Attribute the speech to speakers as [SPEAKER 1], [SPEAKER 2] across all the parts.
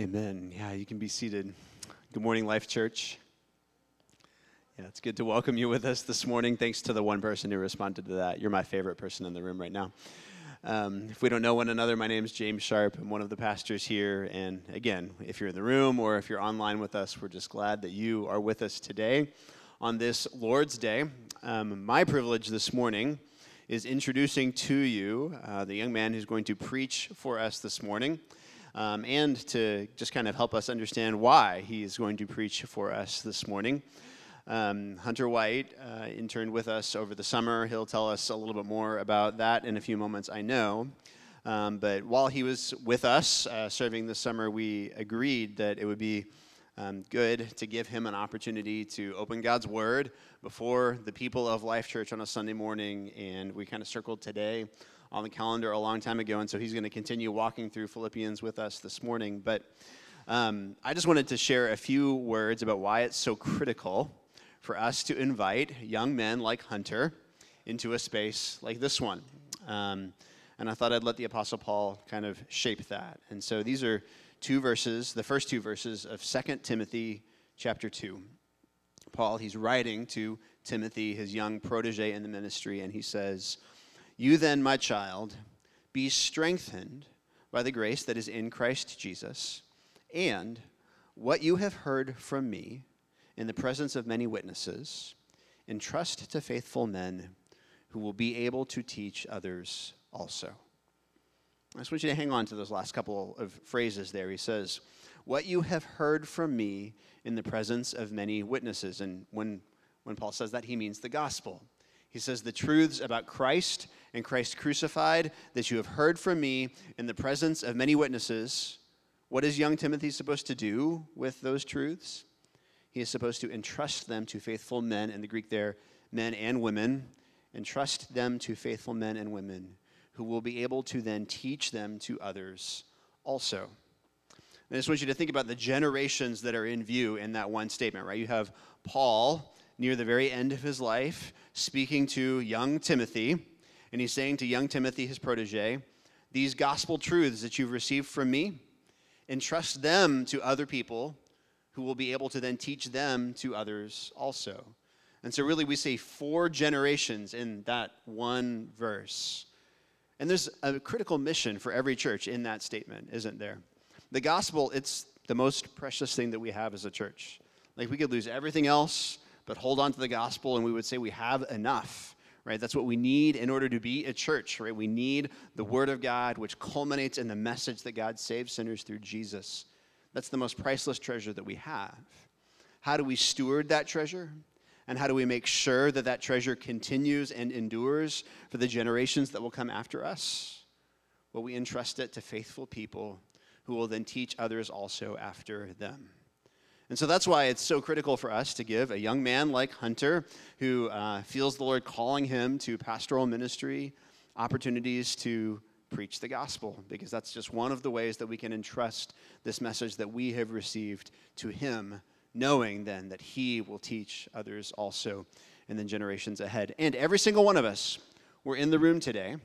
[SPEAKER 1] Amen. Yeah, you can be seated. Good morning, Life Church. Yeah, it's good to welcome you with us this morning. Thanks to the one person who responded to that. You're my favorite person in the room right now. Um, if we don't know one another, my name is James Sharp. I'm one of the pastors here. And again, if you're in the room or if you're online with us, we're just glad that you are with us today on this Lord's Day. Um, my privilege this morning is introducing to you uh, the young man who's going to preach for us this morning um, and to just kind of help us understand why he is going to preach for us this morning. Um, Hunter White uh, interned with us over the summer. He'll tell us a little bit more about that in a few moments, I know. Um, but while he was with us uh, serving this summer, we agreed that it would be um, good to give him an opportunity to open God's Word before the people of Life Church on a Sunday morning. And we kind of circled today on the calendar a long time ago, and so he's going to continue walking through Philippians with us this morning. But um, I just wanted to share a few words about why it's so critical for us to invite young men like Hunter into a space like this one. Um, and I thought I'd let the Apostle Paul kind of shape that. And so these are two verses, the first two verses of 2 Timothy chapter 2. Paul, he's writing to Timothy, his young protege in the ministry, and he says, you then, my child, be strengthened by the grace that is in Christ Jesus, and what you have heard from me in the presence of many witnesses, entrust to faithful men who will be able to teach others also. I just want you to hang on to those last couple of phrases there. He says, What you have heard from me in the presence of many witnesses. And when, when Paul says that, he means the gospel. He says, The truths about Christ and Christ crucified that you have heard from me in the presence of many witnesses. What is young Timothy supposed to do with those truths? He is supposed to entrust them to faithful men, in the Greek there, men and women, entrust them to faithful men and women who will be able to then teach them to others also. And I just want you to think about the generations that are in view in that one statement, right? You have Paul near the very end of his life speaking to young Timothy and he's saying to young Timothy, his protege, these gospel truths that you've received from me, entrust them to other people who will be able to then teach them to others also. And so, really, we see four generations in that one verse. And there's a critical mission for every church in that statement, isn't there? The gospel, it's the most precious thing that we have as a church. Like, we could lose everything else, but hold on to the gospel, and we would say we have enough right? That's what we need in order to be a church, right? We need the Word of God, which culminates in the message that God saves sinners through Jesus. That's the most priceless treasure that we have. How do we steward that treasure? And how do we make sure that that treasure continues and endures for the generations that will come after us? Well, we entrust it to faithful people who will then teach others also after them. And so that's why it's so critical for us to give a young man like Hunter, who uh, feels the Lord calling him to pastoral ministry, opportunities to preach the gospel, because that's just one of the ways that we can entrust this message that we have received to him, knowing then that he will teach others also in the generations ahead. And every single one of us, we're in the room today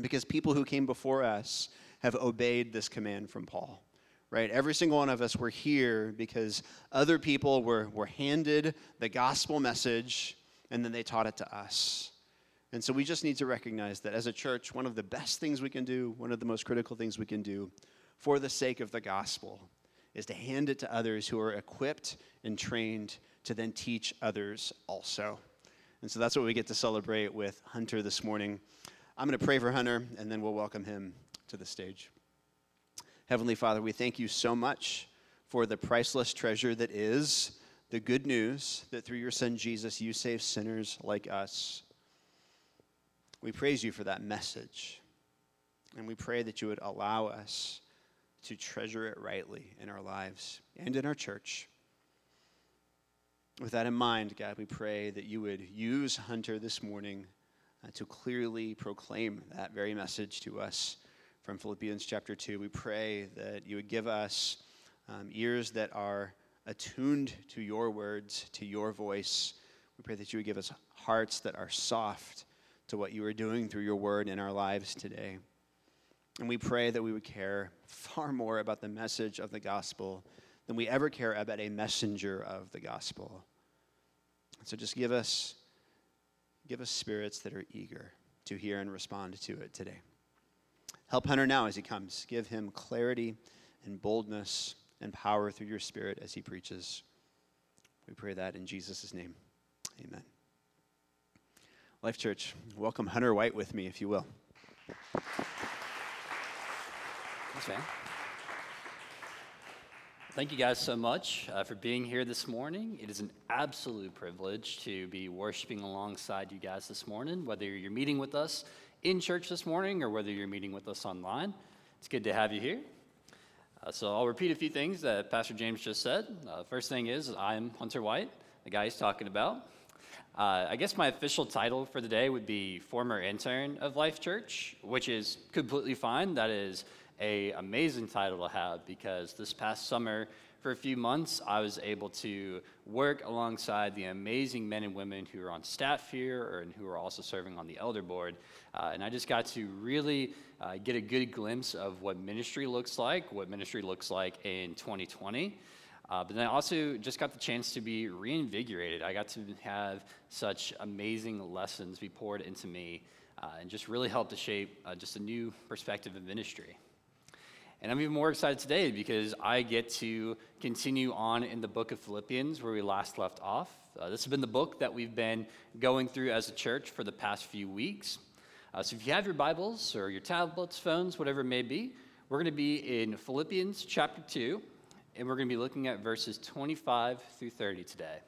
[SPEAKER 1] because people who came before us have obeyed this command from Paul right? Every single one of us were here because other people were, were handed the gospel message and then they taught it to us. And so we just need to recognize that as a church, one of the best things we can do, one of the most critical things we can do for the sake of the gospel is to hand it to others who are equipped and trained to then teach others also. And so that's what we get to celebrate with Hunter this morning. I'm going to pray for Hunter and then we'll welcome him to the stage. Heavenly Father, we thank you so much for the priceless treasure that is the good news that through your Son Jesus, you save sinners like us. We praise you for that message. And we pray that you would allow us to treasure it rightly in our lives and in our church. With that in mind, God, we pray that you would use Hunter this morning uh, to clearly proclaim that very message to us from Philippians chapter 2. We pray that you would give us um, ears that are attuned to your words, to your voice. We pray that you would give us hearts that are soft to what you are doing through your word in our lives today. And we pray that we would care far more about the message of the gospel than we ever care about a messenger of the gospel. So just give us give us spirits that are eager to hear and respond to it today. Help Hunter now as he comes. Give him clarity and boldness and power through your spirit as he preaches. We pray that in Jesus' name. Amen. Life Church, welcome Hunter White with me, if you will.
[SPEAKER 2] Thanks, man. Thank you guys so much uh, for being here this morning. It is an absolute privilege to be worshiping alongside you guys this morning, whether you're meeting with us in church this morning or whether you're meeting with us online. It's good to have you here. Uh, so I'll repeat a few things that Pastor James just said. Uh, first thing is, I am Hunter White, the guy he's talking about. Uh, I guess my official title for the day would be former intern of Life Church, which is completely fine. That is a amazing title to have because this past summer for a few months i was able to work alongside the amazing men and women who are on staff here and who are also serving on the elder board uh, and i just got to really uh, get a good glimpse of what ministry looks like what ministry looks like in 2020 uh, but then I also just got the chance to be reinvigorated. I got to have such amazing lessons be poured into me uh, and just really help to shape uh, just a new perspective of ministry. And I'm even more excited today because I get to continue on in the book of Philippians where we last left off. Uh, this has been the book that we've been going through as a church for the past few weeks. Uh, so if you have your Bibles or your tablets, phones, whatever it may be, we're going to be in Philippians chapter 2, and we're going to be looking at verses 25 through 30 today.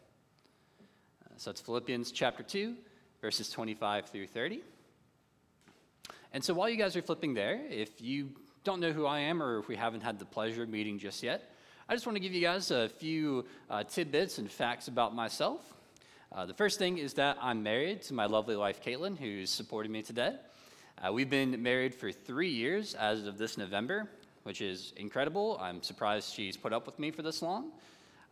[SPEAKER 2] Uh, so it's Philippians chapter 2, verses 25 through 30. And so while you guys are flipping there, if you don't know who I am or if we haven't had the pleasure of meeting just yet, I just want to give you guys a few uh, tidbits and facts about myself. Uh, the first thing is that I'm married to my lovely wife, Caitlin, who's supporting me today. Uh, we've been married for three years as of this November, which is incredible. I'm surprised she's put up with me for this long.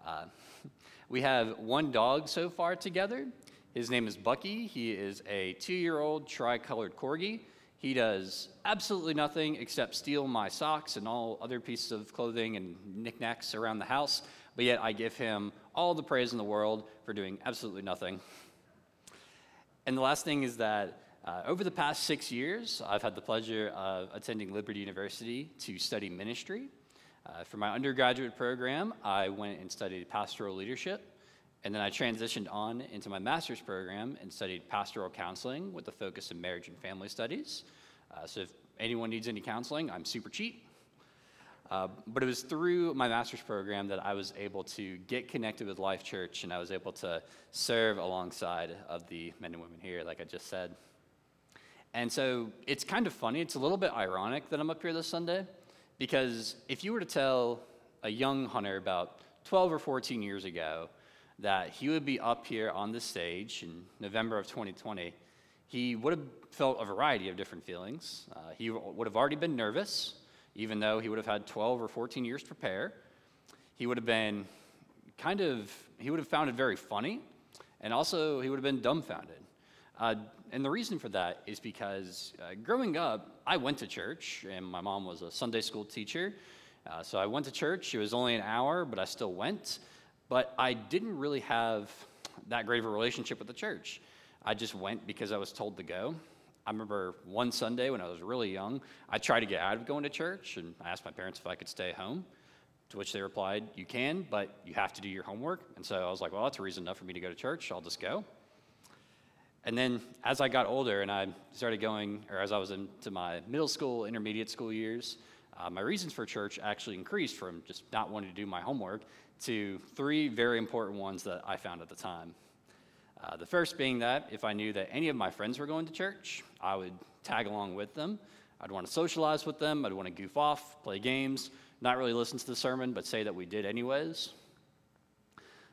[SPEAKER 2] Uh, we have one dog so far together. His name is Bucky. He is a two year old tricolored corgi. He does absolutely nothing except steal my socks and all other pieces of clothing and knickknacks around the house, but yet I give him all the praise in the world for doing absolutely nothing. And the last thing is that uh, over the past six years, I've had the pleasure of attending Liberty University to study ministry. Uh, for my undergraduate program, I went and studied pastoral leadership. And then I transitioned on into my master's program and studied pastoral counseling with a focus in marriage and family studies. Uh, so if anyone needs any counseling, I'm super cheap. Uh, but it was through my master's program that I was able to get connected with Life Church and I was able to serve alongside of the men and women here, like I just said. And so it's kind of funny, it's a little bit ironic that I'm up here this Sunday because if you were to tell a young hunter about 12 or 14 years ago that he would be up here on the stage in November of 2020, he would have felt a variety of different feelings. Uh, he would have already been nervous, even though he would have had 12 or 14 years to prepare. He would have been kind of, he would have found it very funny, and also he would have been dumbfounded. Uh, and the reason for that is because uh, growing up, I went to church, and my mom was a Sunday school teacher. Uh, so I went to church. It was only an hour, but I still went. But I didn't really have that great of a relationship with the church. I just went because I was told to go. I remember one Sunday when I was really young, I tried to get out of going to church and I asked my parents if I could stay home. To which they replied, You can, but you have to do your homework. And so I was like, Well, that's a reason enough for me to go to church. I'll just go. And then as I got older and I started going, or as I was into my middle school, intermediate school years, uh, my reasons for church actually increased from just not wanting to do my homework to three very important ones that I found at the time. Uh, the first being that if I knew that any of my friends were going to church, I would tag along with them. I'd want to socialize with them. I'd want to goof off, play games, not really listen to the sermon, but say that we did anyways.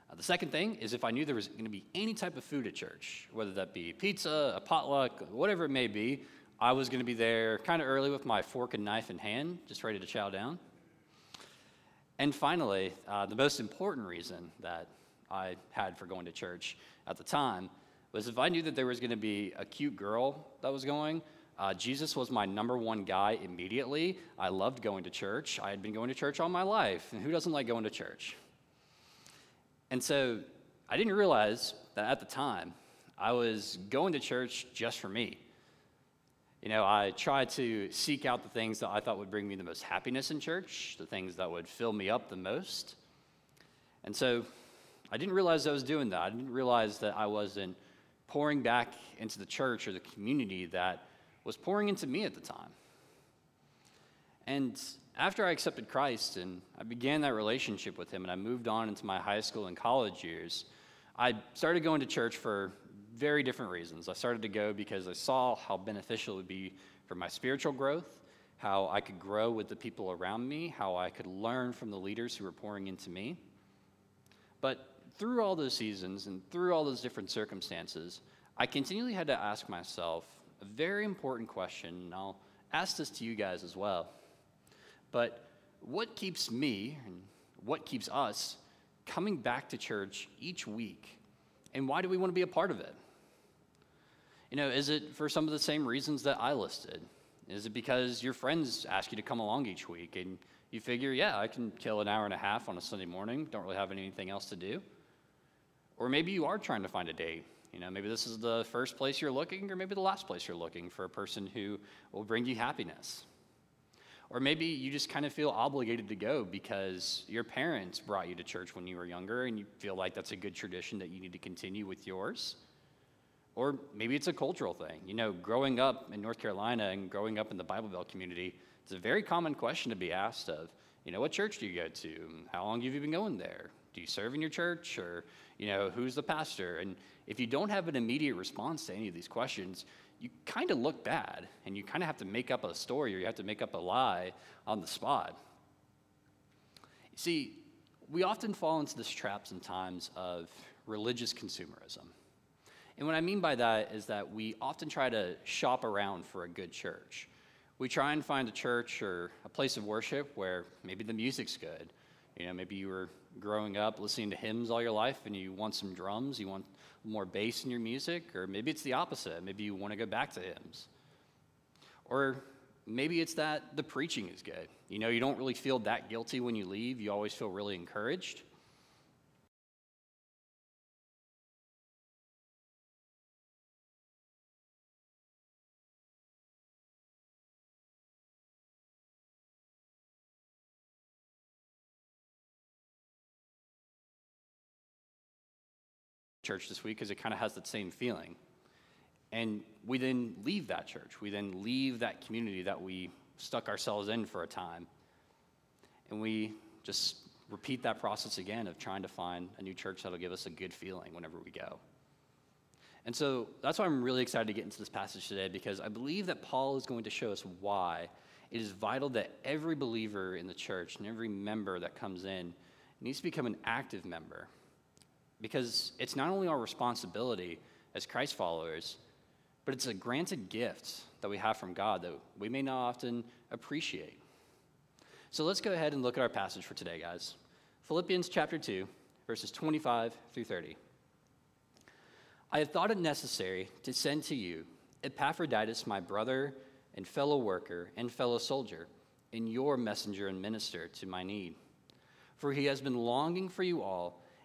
[SPEAKER 2] Uh, the second thing is if I knew there was going to be any type of food at church, whether that be pizza, a potluck, whatever it may be, I was going to be there kind of early with my fork and knife in hand, just ready to chow down. And finally, uh, the most important reason that I had for going to church at the time was if I knew that there was going to be a cute girl that was going, Uh, Jesus was my number one guy immediately. I loved going to church. I had been going to church all my life, and who doesn't like going to church? And so I didn't realize that at the time I was going to church just for me. You know, I tried to seek out the things that I thought would bring me the most happiness in church, the things that would fill me up the most. And so I didn't realize I was doing that. I didn't realize that I wasn't pouring back into the church or the community that was pouring into me at the time. And after I accepted Christ and I began that relationship with Him and I moved on into my high school and college years, I started going to church for very different reasons. I started to go because I saw how beneficial it would be for my spiritual growth, how I could grow with the people around me, how I could learn from the leaders who were pouring into me. But through all those seasons and through all those different circumstances, I continually had to ask myself a very important question, and I'll ask this to you guys as well. But what keeps me and what keeps us coming back to church each week? And why do we want to be a part of it? You know, is it for some of the same reasons that I listed? Is it because your friends ask you to come along each week and you figure, yeah, I can kill an hour and a half on a Sunday morning, don't really have anything else to do? Or maybe you are trying to find a date. You know, maybe this is the first place you're looking, or maybe the last place you're looking for a person who will bring you happiness. Or maybe you just kind of feel obligated to go because your parents brought you to church when you were younger and you feel like that's a good tradition that you need to continue with yours. Or maybe it's a cultural thing. You know, growing up in North Carolina and growing up in the Bible Belt community, it's a very common question to be asked of, you know, what church do you go to? How long have you been going there? Do you serve in your church? Or, you know, who's the pastor? And if you don't have an immediate response to any of these questions, you kind of look bad and you kind of have to make up a story or you have to make up a lie on the spot. You see, we often fall into this trap sometimes of religious consumerism. And what I mean by that is that we often try to shop around for a good church. We try and find a church or a place of worship where maybe the music's good. You know, maybe you were growing up listening to hymns all your life and you want some drums, you want more bass in your music, or maybe it's the opposite. Maybe you want to go back to hymns. Or maybe it's that the preaching is good. You know, you don't really feel that guilty when you leave, you always feel really encouraged. Church this week because it kind of has that same feeling. And we then leave that church. We then leave that community that we stuck ourselves in for a time. And we just repeat that process again of trying to find a new church that'll give us a good feeling whenever we go. And so that's why I'm really excited to get into this passage today because I believe that Paul is going to show us why it is vital that every believer in the church and every member that comes in needs to become an active member because it's not only our responsibility as Christ followers, but it's a granted gift that we have from God that we may not often appreciate. So let's go ahead and look at our passage for today, guys. Philippians chapter 2, verses 25 through 30. I have thought it necessary to send to you Epaphroditus, my brother and fellow worker and fellow soldier, and your messenger and minister to my need. For he has been longing for you all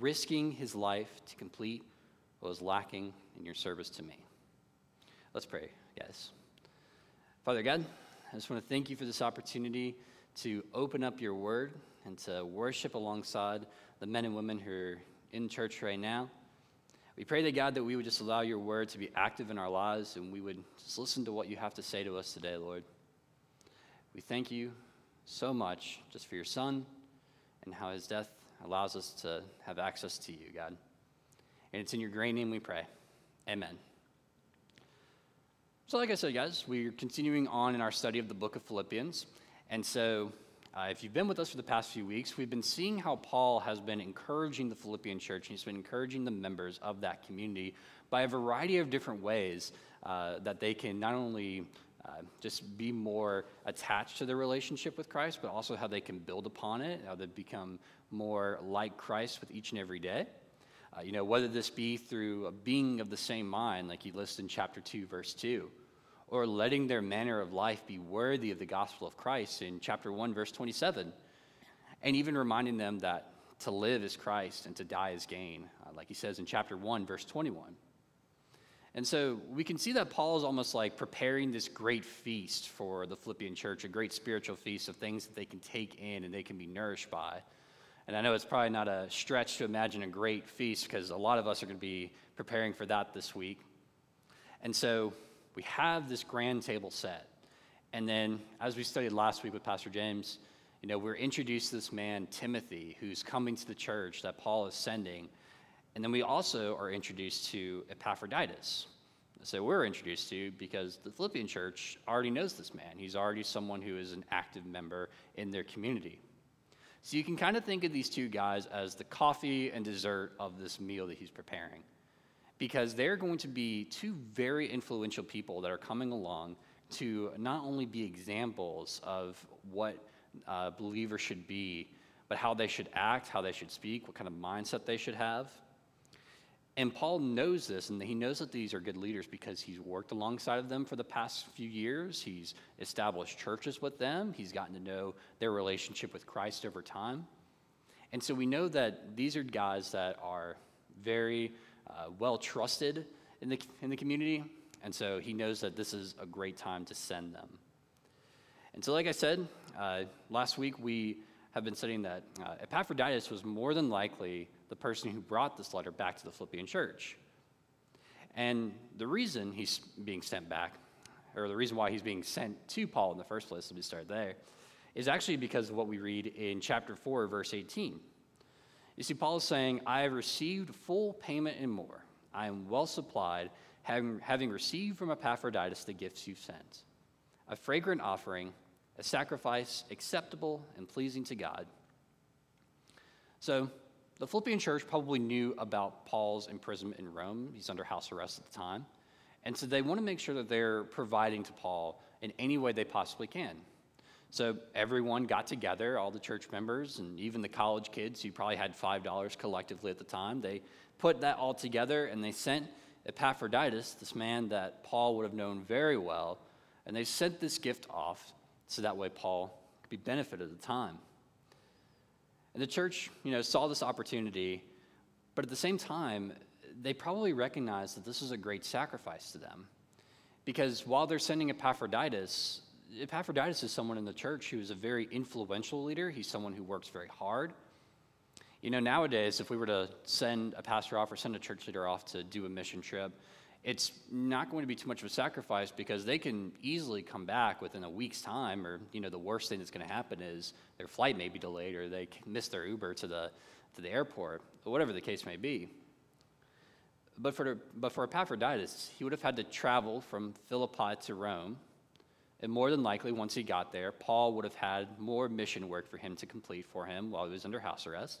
[SPEAKER 2] risking his life to complete what was lacking in your service to me. Let's pray, guys. Father God, I just want to thank you for this opportunity to open up your word and to worship alongside the men and women who are in church right now. We pray that God that we would just allow your word to be active in our lives and we would just listen to what you have to say to us today, Lord. We thank you so much just for your son and how his death allows us to have access to you, God. And it's in your great name we pray. Amen. So, like I said, guys, we're continuing on in our study of the book of Philippians. And so, uh, if you've been with us for the past few weeks, we've been seeing how Paul has been encouraging the Philippian church, and he's been encouraging the members of that community by a variety of different ways uh, that they can not only uh, just be more attached to their relationship with Christ, but also how they can build upon it, how they become more like Christ with each and every day. Uh, you know, whether this be through a being of the same mind, like he lists in chapter 2, verse 2, or letting their manner of life be worthy of the gospel of Christ in chapter 1, verse 27, and even reminding them that to live is Christ and to die is gain, uh, like he says in chapter 1, verse 21. And so we can see that Paul is almost like preparing this great feast for the Philippian church, a great spiritual feast of things that they can take in and they can be nourished by. And I know it's probably not a stretch to imagine a great feast because a lot of us are going to be preparing for that this week. And so we have this grand table set. And then, as we studied last week with Pastor James, you know, we're introduced to this man, Timothy, who's coming to the church that Paul is sending. And then we also are introduced to Epaphroditus. So we're introduced to because the Philippian church already knows this man. He's already someone who is an active member in their community. So you can kind of think of these two guys as the coffee and dessert of this meal that he's preparing. Because they're going to be two very influential people that are coming along to not only be examples of what uh, believers should be, but how they should act, how they should speak, what kind of mindset they should have. And Paul knows this, and he knows that these are good leaders because he's worked alongside of them for the past few years. He's established churches with them, he's gotten to know their relationship with Christ over time. And so we know that these are guys that are very uh, well trusted in the, in the community. And so he knows that this is a great time to send them. And so, like I said, uh, last week we have been studying that uh, Epaphroditus was more than likely the person who brought this letter back to the Philippian church. And the reason he's being sent back, or the reason why he's being sent to Paul in the first place, let me start there, is actually because of what we read in chapter 4, verse 18. You see, Paul is saying, I have received full payment and more. I am well supplied, having, having received from Epaphroditus the gifts you've sent a fragrant offering, a sacrifice acceptable and pleasing to God. So, the Philippian church probably knew about Paul's imprisonment in Rome. He's under house arrest at the time. And so they want to make sure that they're providing to Paul in any way they possibly can. So everyone got together, all the church members, and even the college kids who probably had $5 collectively at the time. They put that all together and they sent Epaphroditus, this man that Paul would have known very well, and they sent this gift off so that way Paul could be benefited at the time. And the church, you know, saw this opportunity, but at the same time, they probably recognized that this was a great sacrifice to them. Because while they're sending Epaphroditus, Epaphroditus is someone in the church who is a very influential leader. He's someone who works very hard. You know, nowadays, if we were to send a pastor off or send a church leader off to do a mission trip, it's not going to be too much of a sacrifice because they can easily come back within a week's time or you know the worst thing that's going to happen is their flight may be delayed or they miss their uber to the to the airport or whatever the case may be. But for but for epaphroditus he would have had to travel from philippi to rome and more than likely once he got there paul would have had more mission work for him to complete for him while he was under house arrest.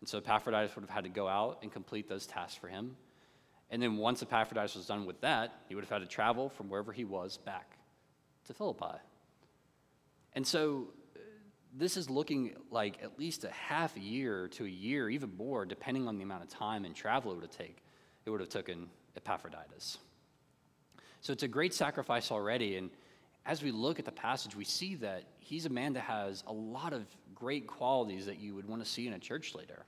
[SPEAKER 2] And so epaphroditus would have had to go out and complete those tasks for him and then once Epaphroditus was done with that, he would have had to travel from wherever he was back to Philippi. And so uh, this is looking like at least a half a year to a year, even more, depending on the amount of time and travel it would have taken. It would have taken Epaphroditus. So it's a great sacrifice already. And as we look at the passage, we see that he's a man that has a lot of great qualities that you would want to see in a church leader.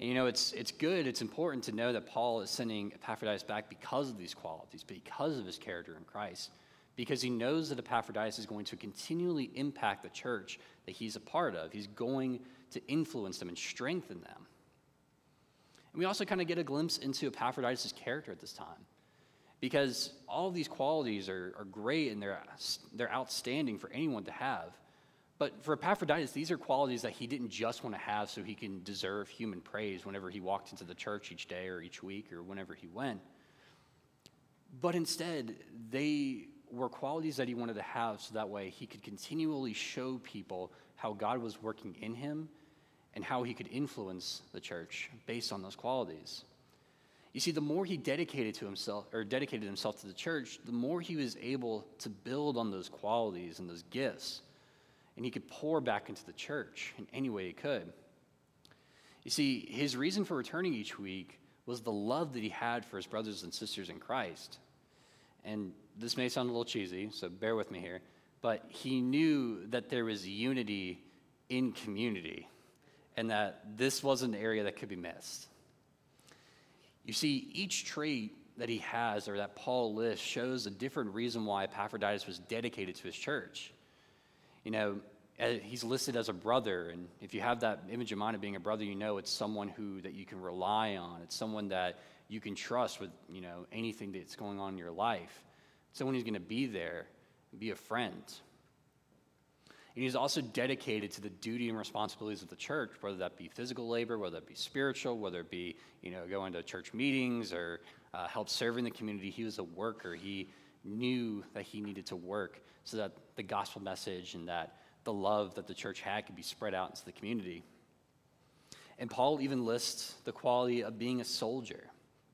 [SPEAKER 2] And you know, it's, it's good, it's important to know that Paul is sending Epaphroditus back because of these qualities, because of his character in Christ, because he knows that Epaphroditus is going to continually impact the church that he's a part of. He's going to influence them and strengthen them. And we also kind of get a glimpse into Epaphroditus' character at this time. Because all of these qualities are, are great and they're, they're outstanding for anyone to have. But for Epaphroditus, these are qualities that he didn't just want to have so he can deserve human praise whenever he walked into the church each day or each week or whenever he went. But instead, they were qualities that he wanted to have so that way he could continually show people how God was working in him and how he could influence the church based on those qualities. You see, the more he dedicated to himself or dedicated himself to the church, the more he was able to build on those qualities and those gifts. And he could pour back into the church in any way he could. You see, his reason for returning each week was the love that he had for his brothers and sisters in Christ. And this may sound a little cheesy, so bear with me here, but he knew that there was unity in community and that this was an area that could be missed. You see, each trait that he has or that Paul lists shows a different reason why Epaphroditus was dedicated to his church. You know, he's listed as a brother, and if you have that image in mind of being a brother, you know it's someone who that you can rely on. It's someone that you can trust with, you know, anything that's going on in your life. Someone who's going to be there, be a friend. And he's also dedicated to the duty and responsibilities of the church, whether that be physical labor, whether it be spiritual, whether it be, you know, going to church meetings or uh, help serving the community. He was a worker. He knew that he needed to work so that the gospel message and that the love that the church had could be spread out into the community. And Paul even lists the quality of being a soldier.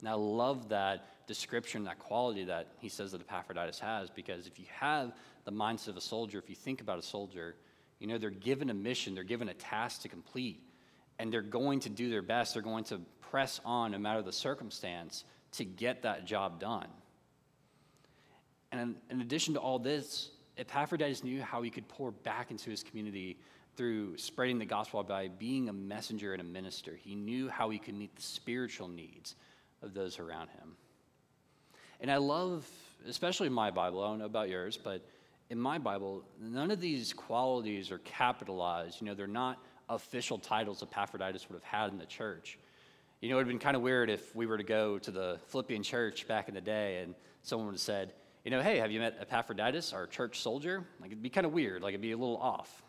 [SPEAKER 2] And I love that description, that quality that he says that Epaphroditus has, because if you have the mindset of a soldier, if you think about a soldier, you know, they're given a mission, they're given a task to complete, and they're going to do their best. They're going to press on no matter the circumstance to get that job done. And in addition to all this, Epaphroditus knew how he could pour back into his community through spreading the gospel by being a messenger and a minister. He knew how he could meet the spiritual needs of those around him. And I love, especially in my Bible, I don't know about yours, but in my Bible, none of these qualities are capitalized. You know, they're not official titles Epaphroditus would have had in the church. You know, it would have been kind of weird if we were to go to the Philippian church back in the day and someone would have said, you know, hey, have you met Epaphroditus, our church soldier? Like, it'd be kind of weird, like, it'd be a little off.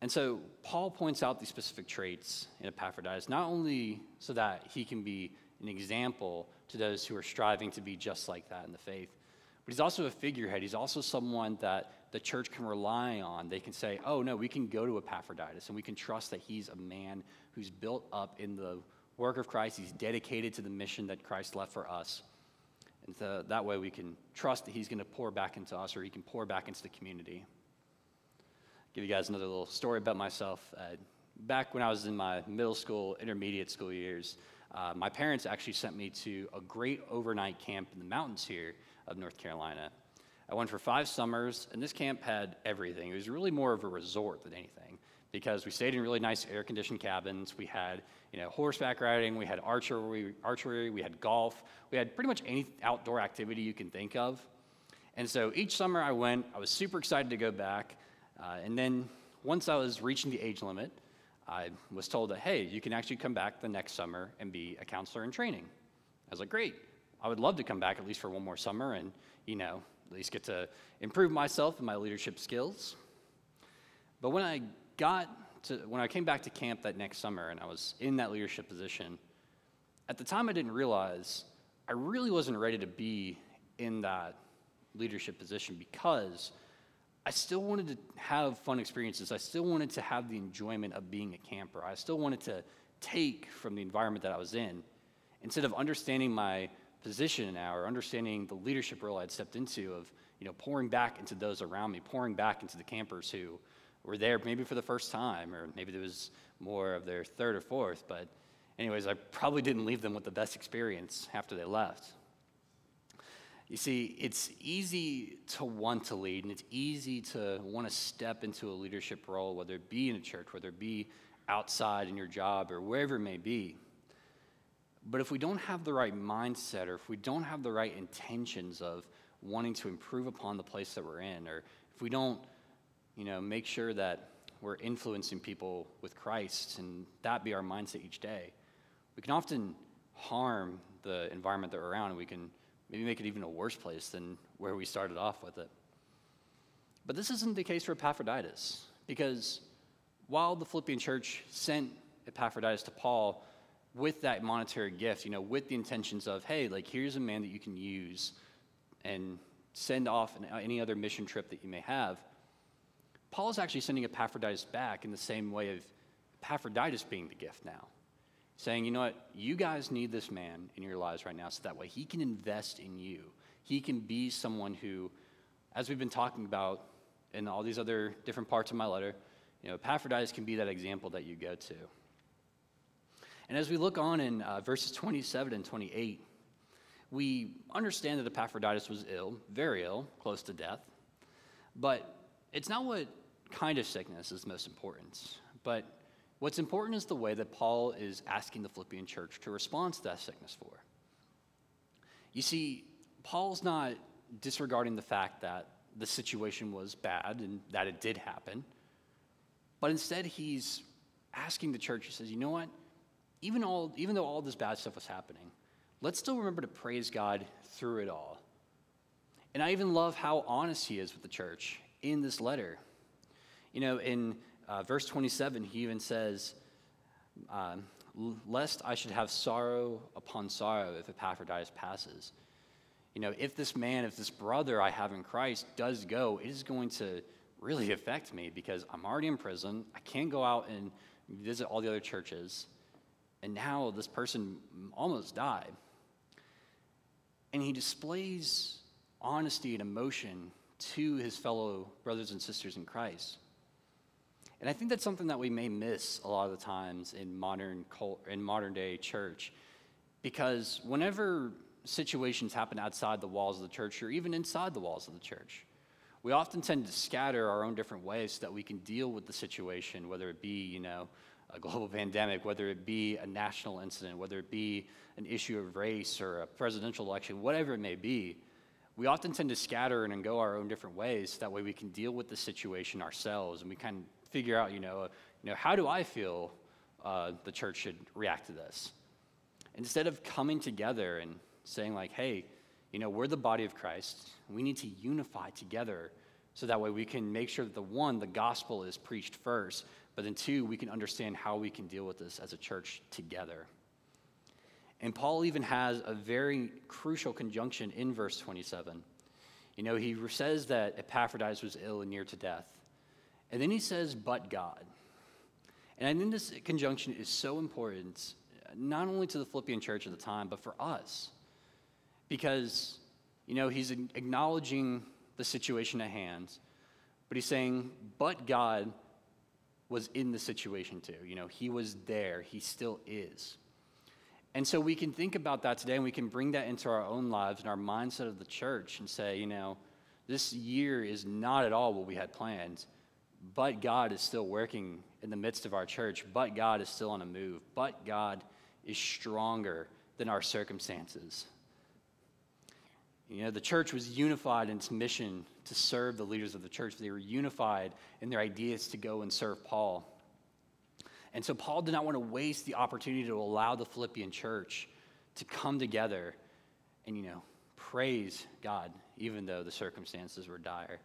[SPEAKER 2] And so Paul points out these specific traits in Epaphroditus, not only so that he can be an example to those who are striving to be just like that in the faith, but he's also a figurehead. He's also someone that the church can rely on. They can say, oh, no, we can go to Epaphroditus and we can trust that he's a man who's built up in the work of Christ. He's dedicated to the mission that Christ left for us. And so that way we can trust that he's going to pour back into us or he can pour back into the community. I'll give you guys another little story about myself. Uh, back when I was in my middle school, intermediate school years, uh, my parents actually sent me to a great overnight camp in the mountains here of North Carolina. I went for five summers, and this camp had everything. It was really more of a resort than anything because we stayed in really nice air-conditioned cabins. We had, you know, horseback riding, we had archery, archery, we had golf, we had pretty much any outdoor activity you can think of. And so each summer I went, I was super excited to go back. Uh, and then once I was reaching the age limit, I was told that, hey, you can actually come back the next summer and be a counselor in training. I was like, great. I would love to come back at least for one more summer and, you know, at least get to improve myself and my leadership skills. But when I got to, when I came back to camp that next summer and I was in that leadership position, at the time I didn't realize I really wasn't ready to be in that leadership position because I still wanted to have fun experiences. I still wanted to have the enjoyment of being a camper. I still wanted to take from the environment that I was in instead of understanding my position now or understanding the leadership role I'd stepped into of, you know, pouring back into those around me, pouring back into the campers who were there maybe for the first time, or maybe there was more of their third or fourth. But, anyways, I probably didn't leave them with the best experience after they left. You see, it's easy to want to lead, and it's easy to want to step into a leadership role, whether it be in a church, whether it be outside in your job, or wherever it may be. But if we don't have the right mindset, or if we don't have the right intentions of wanting to improve upon the place that we're in, or if we don't, you know, make sure that we're influencing people with Christ and that be our mindset each day, we can often harm the environment that we're around, and we can maybe make it even a worse place than where we started off with it. But this isn't the case for Epaphroditus, because while the Philippian church sent Epaphroditus to Paul with that monetary gift, you know, with the intentions of, hey, like here's a man that you can use and send off any other mission trip that you may have. Paul is actually sending Epaphroditus back in the same way of Epaphroditus being the gift now. Saying, you know what, you guys need this man in your lives right now so that way he can invest in you. He can be someone who, as we've been talking about in all these other different parts of my letter, you know, Epaphroditus can be that example that you go to. And as we look on in uh, verses 27 and 28, we understand that Epaphroditus was ill, very ill, close to death. But it's not what kind of sickness is most important, but what's important is the way that Paul is asking the Philippian church to respond to that sickness for. You see, Paul's not disregarding the fact that the situation was bad and that it did happen, but instead he's asking the church, he says, you know what? Even, all, even though all this bad stuff was happening, let's still remember to praise God through it all. And I even love how honest he is with the church in this letter. You know, in uh, verse 27, he even says, um, Lest I should have sorrow upon sorrow if Epaphroditus passes. You know, if this man, if this brother I have in Christ does go, it is going to really affect me because I'm already in prison. I can't go out and visit all the other churches. And now this person almost died. And he displays honesty and emotion to his fellow brothers and sisters in Christ. And I think that's something that we may miss a lot of the times in modern in modern day church because whenever situations happen outside the walls of the church or even inside the walls of the church, we often tend to scatter our own different ways so that we can deal with the situation, whether it be, you know, a global pandemic, whether it be a national incident, whether it be an issue of race or a presidential election, whatever it may be we often tend to scatter and go our own different ways. That way we can deal with the situation ourselves and we kind of figure out, you know, uh, you know how do I feel uh, the church should react to this? Instead of coming together and saying, like, hey, you know, we're the body of Christ. We need to unify together so that way we can make sure that the one, the gospel is preached first, but then two, we can understand how we can deal with this as a church together. And Paul even has a very crucial conjunction in verse 27. You know, he says that Epaphroditus was ill and near to death. And then he says, but God. And I think this conjunction is so important, not only to the Philippian church at the time, but for us. Because, you know, he's acknowledging the situation at hand, but he's saying, but God was in the situation too. You know, he was there, he still is. And so we can think about that today and we can bring that into our own lives and our mindset of the church and say, you know, this year is not at all what we had planned, but God is still working in the midst of our church, but God is still on a move, but God is stronger than our circumstances. You know, the church was unified in its mission to serve the leaders of the church. They were unified in their ideas to go and serve Paul. And so Paul did not want to waste the opportunity to allow the Philippian church to come together and, you know, praise God, even though the circumstances were dire.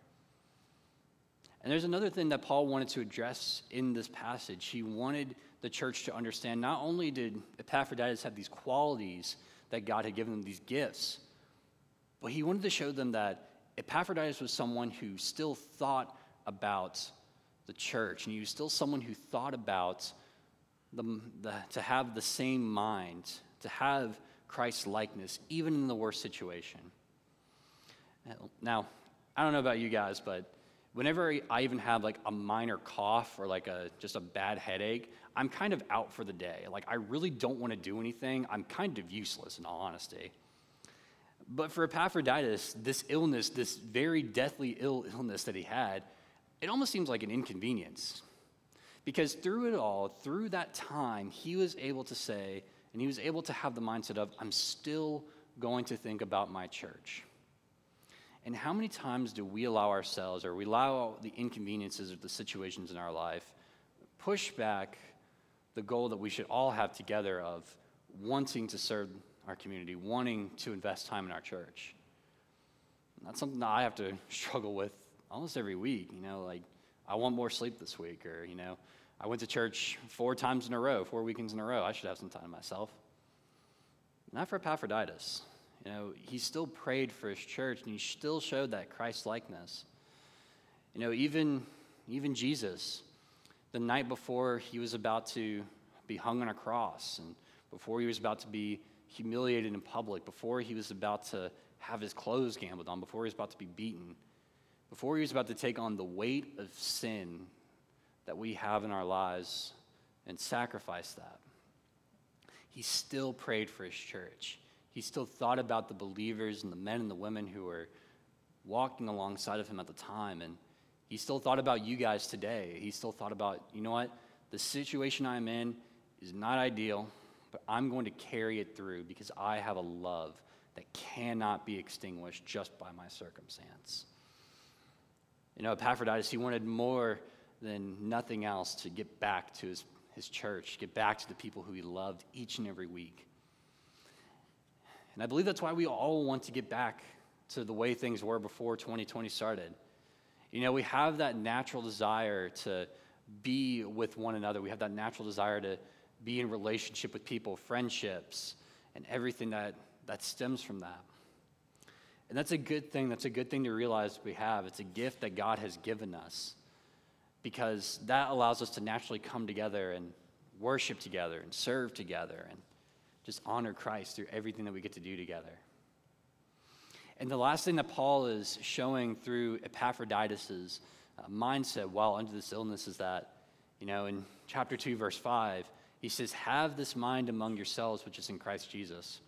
[SPEAKER 2] And there's another thing that Paul wanted to address in this passage. He wanted the church to understand not only did Epaphroditus have these qualities that God had given them, these gifts, but he wanted to show them that Epaphroditus was someone who still thought about the church, and was still someone who thought about the, the, to have the same mind, to have Christ's likeness, even in the worst situation. Now, I don't know about you guys, but whenever I even have like a minor cough or like a just a bad headache, I'm kind of out for the day. Like I really don't want to do anything. I'm kind of useless in all honesty. But for Epaphroditus, this illness, this very deathly ill illness that he had, it almost seems like an inconvenience. Because through it all, through that time, he was able to say, and he was able to have the mindset of, I'm still going to think about my church. And how many times do we allow ourselves, or we allow the inconveniences of the situations in our life, push back the goal that we should all have together of wanting to serve our community, wanting to invest time in our church? That's something that I have to struggle with almost every week. You know, like I want more sleep this week, or you know, I went to church four times in a row, four weekends in a row. I should have some time to myself. Not for Epaphroditus. You know, he still prayed for his church and he still showed that Christ likeness. You know, even, even Jesus, the night before he was about to be hung on a cross and before he was about to be humiliated in public, before he was about to have his clothes gambled on, before he was about to be beaten, before he was about to take on the weight of sin that we have in our lives and sacrifice that, he still prayed for his church. He still thought about the believers and the men and the women who were walking alongside of him at the time. And he still thought about you guys today. He still thought about, you know what? The situation I'm in is not ideal, but I'm going to carry it through because I have a love that cannot be extinguished just by my circumstance. You know, Epaphroditus, he wanted more than nothing else to get back to his, his church, get back to the people who he loved each and every week. And I believe that's why we all want to get back to the way things were before 2020 started. You know, we have that natural desire to be with one another. We have that natural desire to be in relationship with people, friendships, and everything that, that stems from that. And that's a good thing. That's a good thing to realize we have. It's a gift that God has given us because that allows us to naturally come together and worship together and serve together and just honor Christ through everything that we get to do together. And the last thing that Paul is showing through Epaphroditus' uh, mindset while under this illness is that, you know, in chapter 2, verse 5, he says, Have this mind among yourselves, which is in Christ Jesus.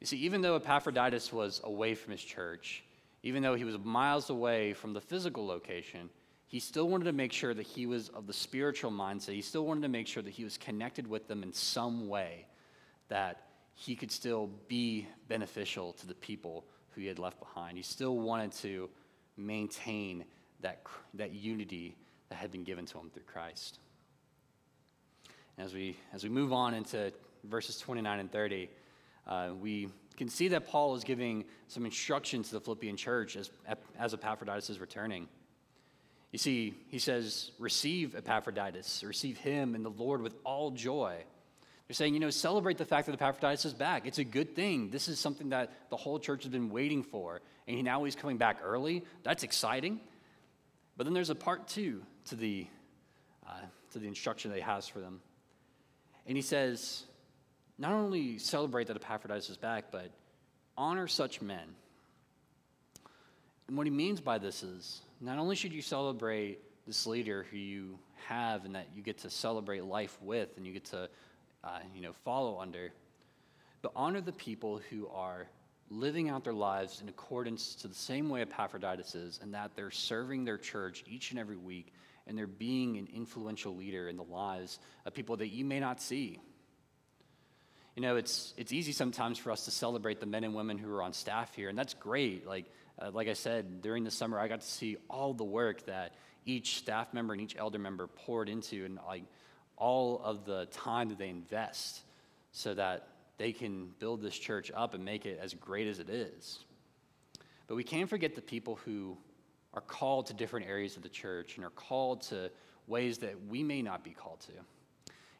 [SPEAKER 2] You see, even though Epaphroditus was away from his church, even though he was miles away from the physical location, he still wanted to make sure that he was of the spiritual mindset. He still wanted to make sure that he was connected with them in some way, that he could still be beneficial to the people who he had left behind. He still wanted to maintain that, that unity that had been given to him through Christ. As we, as we move on into verses 29 and 30, uh, we can see that Paul is giving some instruction to the Philippian church as, as Epaphroditus is returning. You see, he says, Receive Epaphroditus, receive him and the Lord with all joy. They're saying, you know, celebrate the fact that Epaphroditus is back. It's a good thing. This is something that the whole church has been waiting for. And now he's coming back early. That's exciting. But then there's a part two to the, uh, to the instruction that he has for them. And he says, not only celebrate that Epaphroditus is back, but honor such men. And what he means by this is not only should you celebrate this leader who you have and that you get to celebrate life with and you get to uh, you know follow under but honor the people who are living out their lives in accordance to the same way epaphroditus is and that they're serving their church each and every week and they're being an influential leader in the lives of people that you may not see. You know, it's, it's easy sometimes for us to celebrate the men and women who are on staff here, and that's great. Like, uh, like I said, during the summer, I got to see all the work that each staff member and each elder member poured into, and like all of the time that they invest so that they can build this church up and make it as great as it is. But we can't forget the people who are called to different areas of the church and are called to ways that we may not be called to.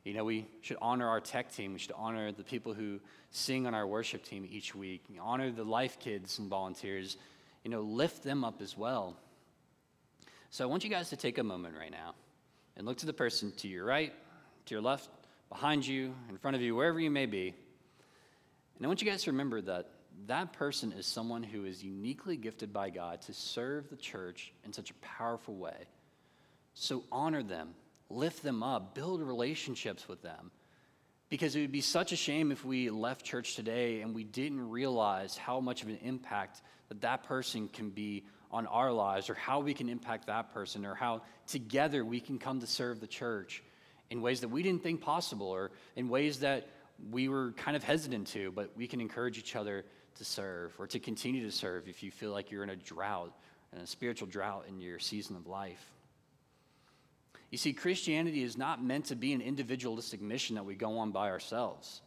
[SPEAKER 2] You know, we should honor our tech team. We should honor the people who sing on our worship team each week. Honor the life kids and volunteers. You know, lift them up as well. So I want you guys to take a moment right now and look to the person to your right, to your left, behind you, in front of you, wherever you may be. And I want you guys to remember that that person is someone who is uniquely gifted by God to serve the church in such a powerful way. So honor them, lift them up, build relationships with them. Because it would be such a shame if we left church today and we didn't realize how much of an impact that that person can be on our lives, or how we can impact that person, or how together we can come to serve the church in ways that we didn't think possible, or in ways that we were kind of hesitant to, but we can encourage each other to serve or to continue to serve if you feel like you're in a drought, in a spiritual drought in your season of life. You see, Christianity is not meant to be an individualistic mission that we go on by ourselves,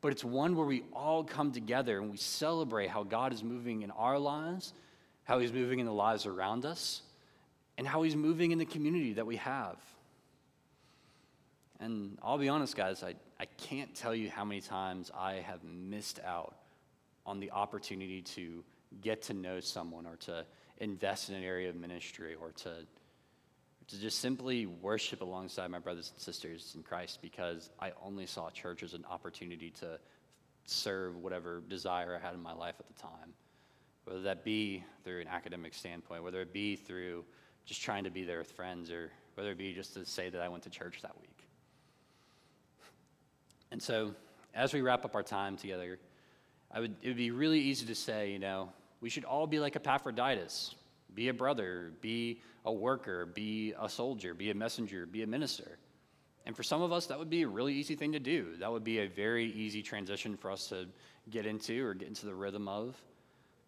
[SPEAKER 2] but it's one where we all come together and we celebrate how God is moving in our lives, how He's moving in the lives around us, and how He's moving in the community that we have. And I'll be honest, guys, I, I can't tell you how many times I have missed out on the opportunity to get to know someone or to invest in an area of ministry or to, to just simply worship alongside my brothers and sisters in Christ because I only saw church as an opportunity to serve whatever desire I had in my life at the time. Whether that be through an academic standpoint, whether it be through just trying to be there with friends, or whether it be just to say that I went to church that week. And so, as we wrap up our time together, I would, it would be really easy to say, you know, we should all be like Epaphroditus be a brother, be a worker, be a soldier, be a messenger, be a minister. And for some of us, that would be a really easy thing to do. That would be a very easy transition for us to get into or get into the rhythm of.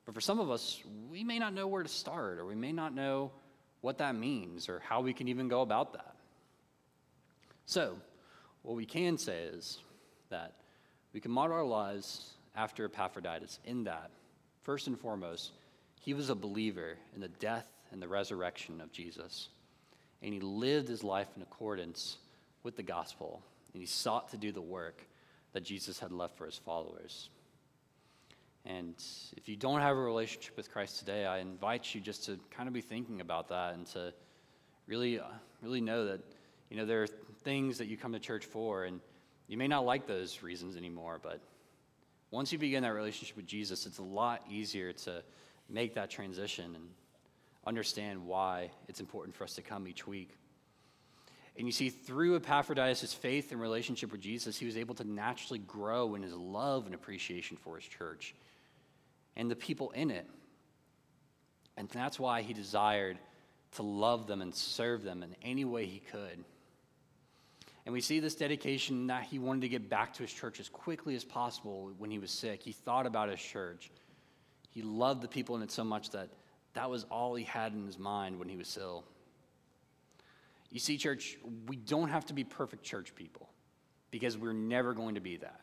[SPEAKER 2] But for some of us, we may not know where to start, or we may not know what that means, or how we can even go about that. So, what we can say is that we can model our lives after Epaphroditus in that, first and foremost, he was a believer in the death and the resurrection of Jesus. And he lived his life in accordance with the gospel, and he sought to do the work that Jesus had left for his followers. And if you don't have a relationship with Christ today, I invite you just to kind of be thinking about that and to really, uh, really know that, you know, there are things that you come to church for, and you may not like those reasons anymore, but once you begin that relationship with Jesus, it's a lot easier to make that transition and understand why it's important for us to come each week. And you see, through Epaphroditus' faith and relationship with Jesus, he was able to naturally grow in his love and appreciation for his church and the people in it. And that's why he desired to love them and serve them in any way he could. And we see this dedication that he wanted to get back to his church as quickly as possible when he was sick. He thought about his church. He loved the people in it so much that that was all he had in his mind when he was ill. You see, church, we don't have to be perfect church people because we're never going to be that.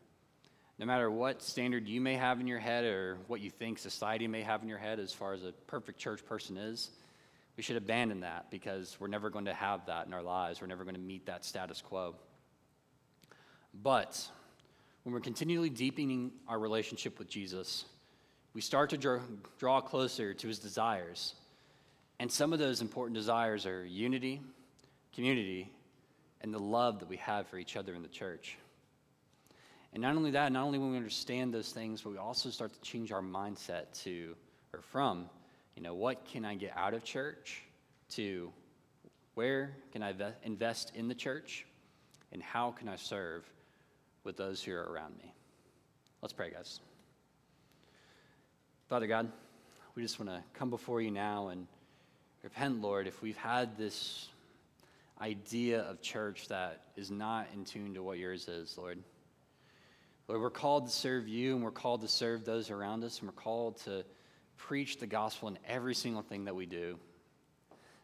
[SPEAKER 2] No matter what standard you may have in your head or what you think society may have in your head as far as a perfect church person is, we should abandon that because we're never going to have that in our lives. We're never going to meet that status quo. But when we're continually deepening our relationship with Jesus, we start to draw, draw closer to his desires. And some of those important desires are unity, community, and the love that we have for each other in the church. And not only that, not only when we understand those things, but we also start to change our mindset to, or from, you know, what can I get out of church to where can I invest in the church and how can I serve with those who are around me? Let's pray, guys. Father God, we just want to come before you now and repent, Lord, if we've had this idea of church that is not in tune to what yours is, Lord. Lord, we're called to serve you and we're called to serve those around us and we're called to preach the gospel in every single thing that we do.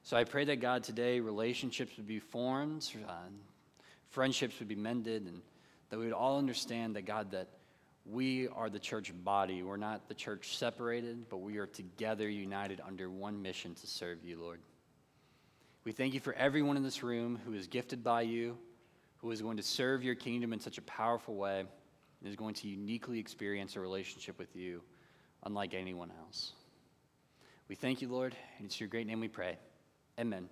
[SPEAKER 2] So I pray that God today relationships would be formed, uh, friendships would be mended, and that we would all understand that God, that we are the church body. We're not the church separated, but we are together united under one mission to serve you, Lord. We thank you for everyone in this room who is gifted by you, who is going to serve your kingdom in such a powerful way, and is going to uniquely experience a relationship with you unlike anyone else. We thank you, Lord, and it's your great name we pray. Amen.